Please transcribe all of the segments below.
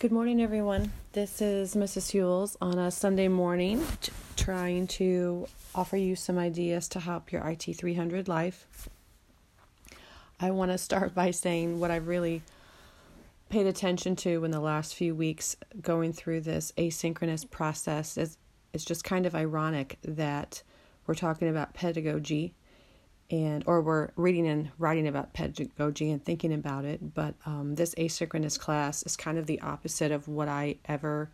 Good morning, everyone. This is Mrs. Hewells on a Sunday morning, t- trying to offer you some ideas to help your IT 300 life. I want to start by saying what I've really paid attention to in the last few weeks going through this asynchronous process is it's just kind of ironic that we're talking about pedagogy and or we're reading and writing about pedagogy and thinking about it but um, this asynchronous class is kind of the opposite of what i ever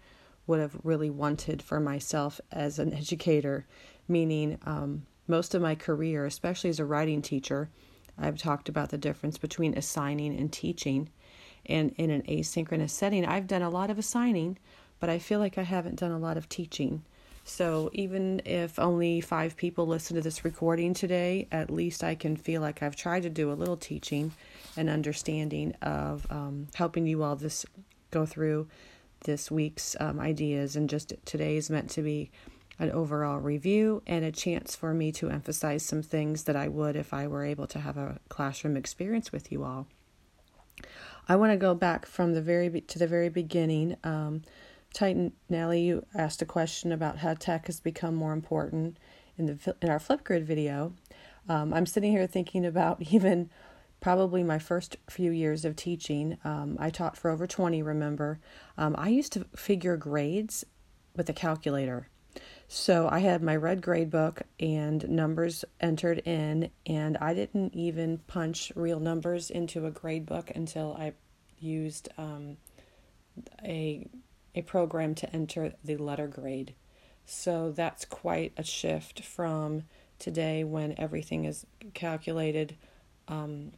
would have really wanted for myself as an educator meaning um, most of my career especially as a writing teacher i've talked about the difference between assigning and teaching. And in an asynchronous setting i've done a lot of assigning but i feel like i haven't done a lot of teaching so even if only five people listen to this recording today, at least I can feel like I've tried to do a little teaching and understanding of um, helping you all this go through this week's um, ideas. And just today is meant to be an overall review and a chance for me to emphasize some things that I would if I were able to have a classroom experience with you all. I want to go back from the very to the very beginning. Um, Titan Nelly, you asked a question about how tech has become more important in the in our Flipgrid video. Um, I'm sitting here thinking about even probably my first few years of teaching. Um, I taught for over 20, remember. Um, I used to figure grades with a calculator. So I had my red grade book and numbers entered in, and I didn't even punch real numbers into a grade book until I used um, a a program to enter the letter grade. So that's quite a shift from today when everything is calculated um,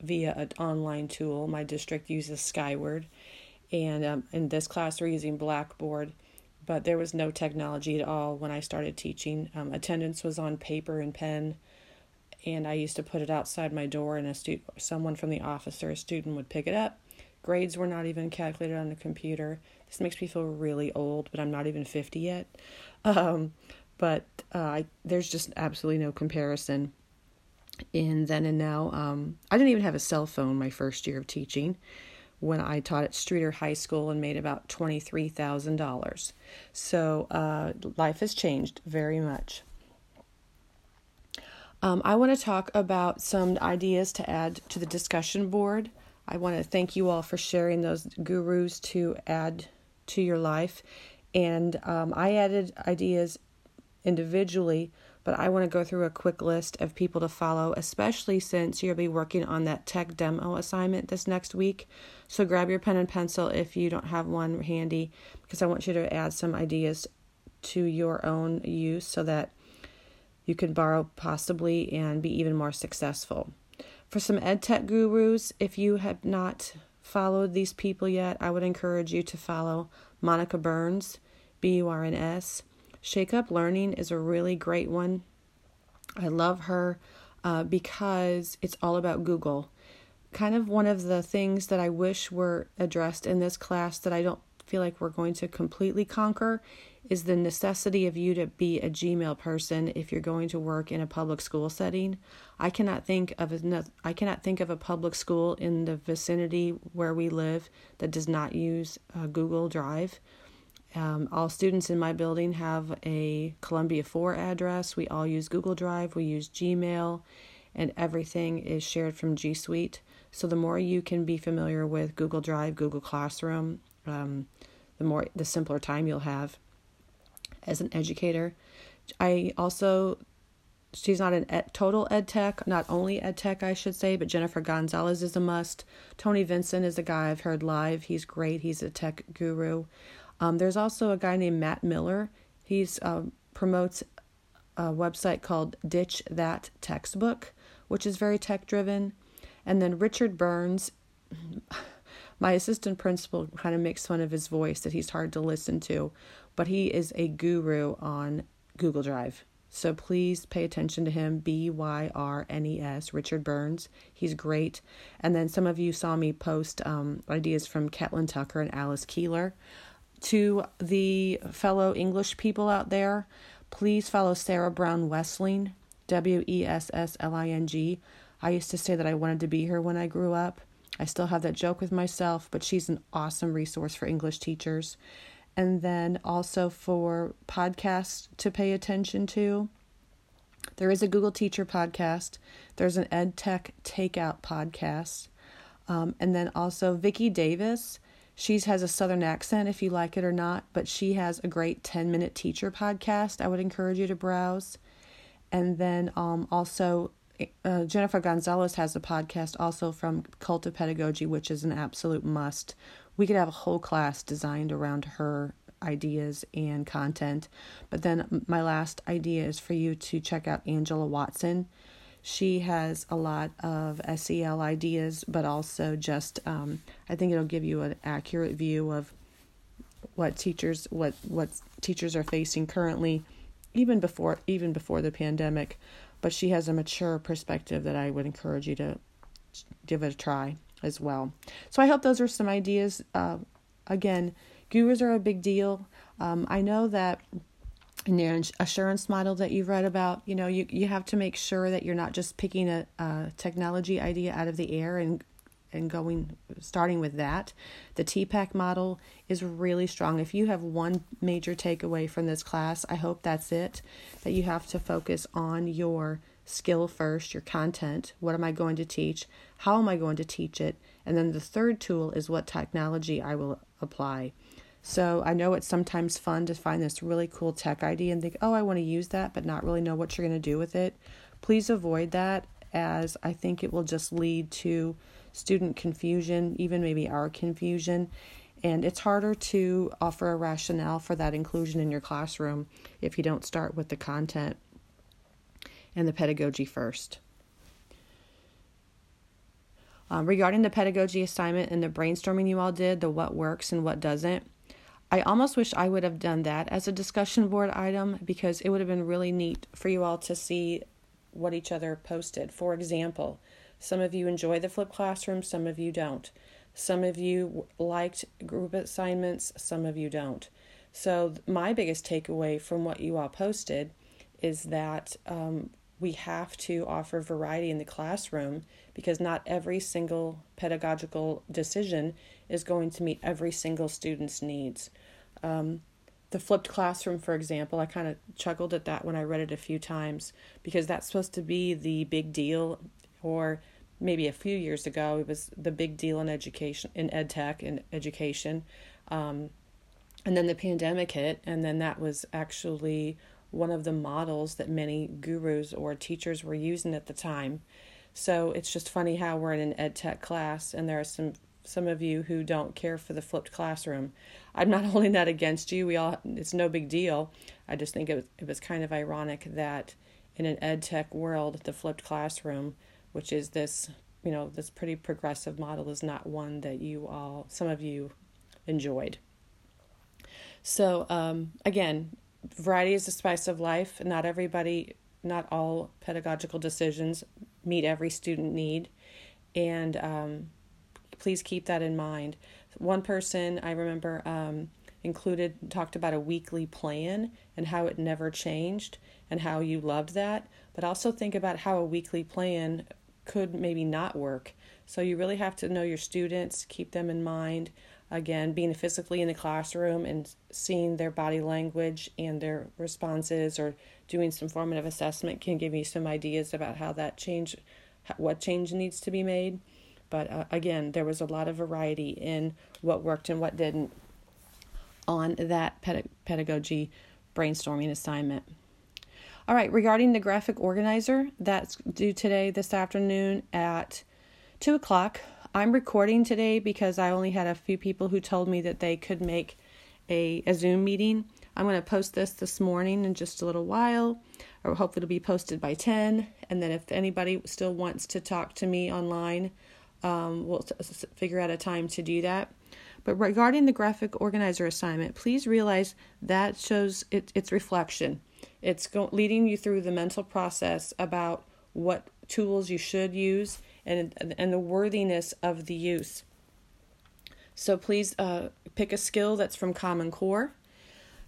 via an online tool. My district uses Skyward, and um, in this class we're using Blackboard, but there was no technology at all when I started teaching. Um, attendance was on paper and pen, and I used to put it outside my door, and a stu- someone from the office or a student would pick it up. Grades were not even calculated on the computer. This makes me feel really old, but I'm not even 50 yet. Um, but uh, I, there's just absolutely no comparison in then and now. Um, I didn't even have a cell phone my first year of teaching when I taught at Streator High School and made about $23,000. So uh, life has changed very much. Um, I want to talk about some ideas to add to the discussion board. I want to thank you all for sharing those gurus to add to your life. And um, I added ideas individually, but I want to go through a quick list of people to follow, especially since you'll be working on that tech demo assignment this next week. So grab your pen and pencil if you don't have one handy, because I want you to add some ideas to your own use so that you can borrow possibly and be even more successful. For some ed tech gurus, if you have not followed these people yet, I would encourage you to follow Monica Burns, B U R N S. Shake Up Learning is a really great one. I love her uh, because it's all about Google. Kind of one of the things that I wish were addressed in this class that I don't feel like we're going to completely conquer is the necessity of you to be a Gmail person if you're going to work in a public school setting. I cannot think of a, I cannot think of a public school in the vicinity where we live that does not use uh, Google Drive. Um, all students in my building have a Columbia 4 address. We all use Google Drive, we use Gmail, and everything is shared from G Suite. So the more you can be familiar with Google Drive, Google Classroom, um, the more the simpler time you'll have as an educator. I also she's not an ed, total ed tech, not only ed tech, I should say, but Jennifer Gonzalez is a must. Tony Vincent is a guy I've heard live. He's great. He's a tech guru. Um, there's also a guy named Matt Miller. He's uh, promotes a website called Ditch That Textbook, which is very tech driven. And then Richard Byrnes. My assistant principal kind of makes fun of his voice that he's hard to listen to, but he is a guru on Google Drive. So please pay attention to him. B Y R N E S, Richard Byrnes. He's great. And then some of you saw me post um, ideas from Catlin Tucker and Alice Keeler. To the fellow English people out there, please follow Sarah Brown Wessling, W E S S L I N G. I used to say that I wanted to be here when I grew up. I still have that joke with myself, but she's an awesome resource for English teachers. And then also for podcasts to pay attention to. There is a Google Teacher podcast. There's an EdTech Takeout podcast. Um, and then also Vicki Davis. She has a southern accent if you like it or not, but she has a great 10 minute teacher podcast. I would encourage you to browse. And then um, also uh, Jennifer Gonzalez has a podcast also from Cult of Pedagogy, which is an absolute must. We could have a whole class designed around her ideas and content. But then my last idea is for you to check out Angela Watson. She has a lot of SEL ideas, but also just um, I think it'll give you an accurate view of what teachers what what teachers are facing currently, even before even before the pandemic. But she has a mature perspective that I would encourage you to give it a try as well. So I hope those are some ideas. Uh, again, gurus are a big deal. Um, I know that in the assurance model that you've read about, you know, you, you have to make sure that you're not just picking a, a technology idea out of the air and and going starting with that. The TPACK model is really strong. If you have one major takeaway from this class, I hope that's it. That you have to focus on your skill first, your content. What am I going to teach? How am I going to teach it? And then the third tool is what technology I will apply. So I know it's sometimes fun to find this really cool tech idea and think, oh, I want to use that, but not really know what you're going to do with it. Please avoid that, as I think it will just lead to student confusion, even maybe our confusion. And it's harder to offer a rationale for that inclusion in your classroom if you don't start with the content and the pedagogy first. Um, regarding the pedagogy assignment and the brainstorming you all did, the what works and what doesn't, I almost wish I would have done that as a discussion board item because it would have been really neat for you all to see what each other posted. For example, some of you enjoy the flipped classroom, some of you don't. Some of you liked group assignments, some of you don't. So, my biggest takeaway from what you all posted is that um, we have to offer variety in the classroom because not every single pedagogical decision is going to meet every single student's needs. Um, the flipped classroom, for example, I kind of chuckled at that when I read it a few times because that's supposed to be the big deal, or maybe a few years ago it was the big deal in education, in ed tech, in education. Um, and then the pandemic hit, and then that was actually one of the models that many gurus or teachers were using at the time. So it's just funny how we're in an ed tech class and there are some some of you who don't care for the flipped classroom. I'm not holding that against you. We all it's no big deal. I just think it was, it was kind of ironic that in an ed tech world, the flipped classroom, which is this you know this pretty progressive model, is not one that you all some of you enjoyed. So um, again, variety is the spice of life. Not everybody, not all pedagogical decisions meet every student need, and um, please keep that in mind. One person I remember um, included talked about a weekly plan and how it never changed and how you loved that, but also think about how a weekly plan could maybe not work. So you really have to know your students, keep them in mind. Again being physically in the classroom and seeing their body language and their responses or doing some formative assessment can give you some ideas about how that change what change needs to be made. But uh, again there was a lot of variety in what worked and what didn't on that ped- pedagogy brainstorming assignment all right regarding the graphic organizer that's due today this afternoon at two o'clock I'm recording today because I only had a few people who told me that they could make a, a Zoom meeting. I'm going to post this this morning in just a little while, or hopefully it'll be posted by 10. And then if anybody still wants to talk to me online, um, we'll figure out a time to do that. But regarding the graphic organizer assignment, please realize that shows it, its reflection. It's go- leading you through the mental process about what tools you should use and, and the worthiness of the use. So please uh, pick a skill that's from Common Core,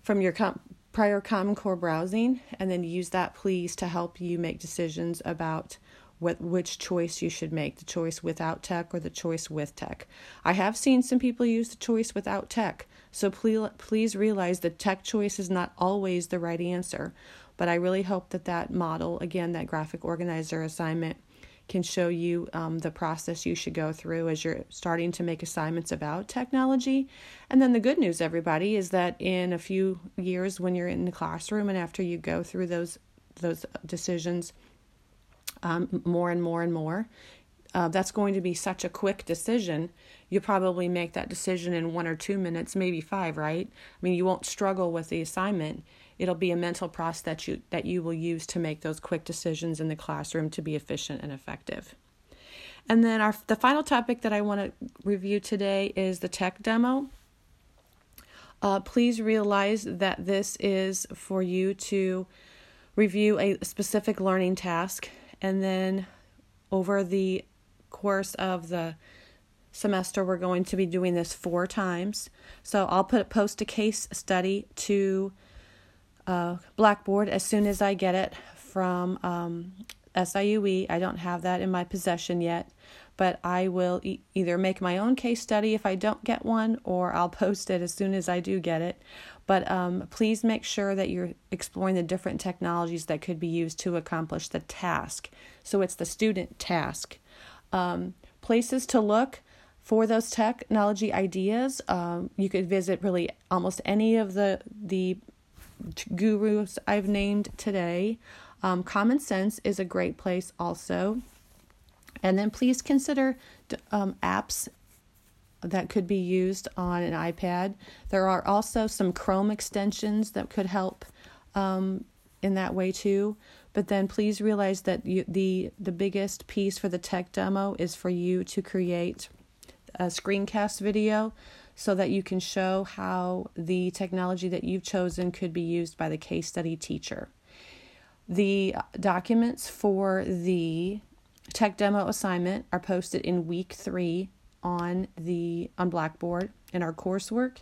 from your com- prior Common Core browsing, and then use that, please, to help you make decisions about what which choice you should make the choice without tech or the choice with tech. I have seen some people use the choice without tech, so please, please realize that tech choice is not always the right answer. But I really hope that that model, again, that graphic organizer assignment, can show you um, the process you should go through as you're starting to make assignments about technology. And then the good news, everybody, is that in a few years, when you're in the classroom and after you go through those those decisions um, more and more and more, uh, that's going to be such a quick decision. You probably make that decision in one or two minutes, maybe five, right? I mean, you won't struggle with the assignment. It'll be a mental process that you that you will use to make those quick decisions in the classroom to be efficient and effective. And then our the final topic that I want to review today is the tech demo. Uh, please realize that this is for you to review a specific learning task and then over the course of the semester we're going to be doing this four times so i'll put post a case study to uh, blackboard as soon as i get it from um, siue i don't have that in my possession yet but i will e- either make my own case study if i don't get one or i'll post it as soon as i do get it but um, please make sure that you're exploring the different technologies that could be used to accomplish the task. So it's the student task. Um, places to look for those technology ideas. Um, you could visit really almost any of the the gurus I've named today. Um, Common Sense is a great place also. And then please consider um, apps that could be used on an iPad. There are also some Chrome extensions that could help um, in that way too. But then please realize that you, the the biggest piece for the tech demo is for you to create a screencast video so that you can show how the technology that you've chosen could be used by the case study teacher. The documents for the tech demo assignment are posted in week 3 on the on Blackboard in our coursework,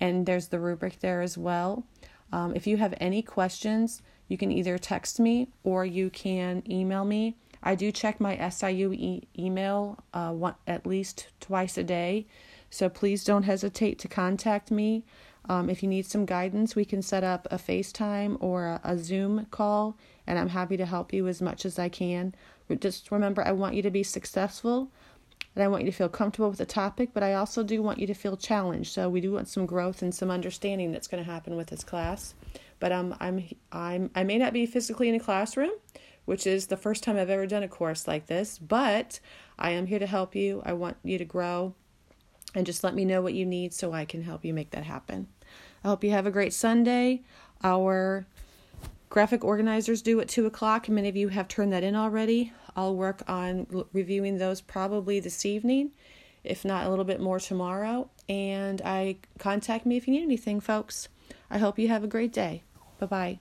and there's the rubric there as well. Um, if you have any questions, you can either text me or you can email me. I do check my SIU e- email uh, one, at least twice a day, so please don't hesitate to contact me. Um, if you need some guidance, we can set up a FaceTime or a, a Zoom call, and I'm happy to help you as much as I can. Just remember, I want you to be successful and I want you to feel comfortable with the topic, but I also do want you to feel challenged. So we do want some growth and some understanding that's going to happen with this class. But um, I'm I'm I may not be physically in a classroom, which is the first time I've ever done a course like this, but I am here to help you. I want you to grow, and just let me know what you need so I can help you make that happen. I hope you have a great Sunday. Our graphic organizers due at 2 o'clock. Many of you have turned that in already. I'll work on reviewing those probably this evening, if not a little bit more tomorrow. And I contact me if you need anything, folks. I hope you have a great day. Bye bye.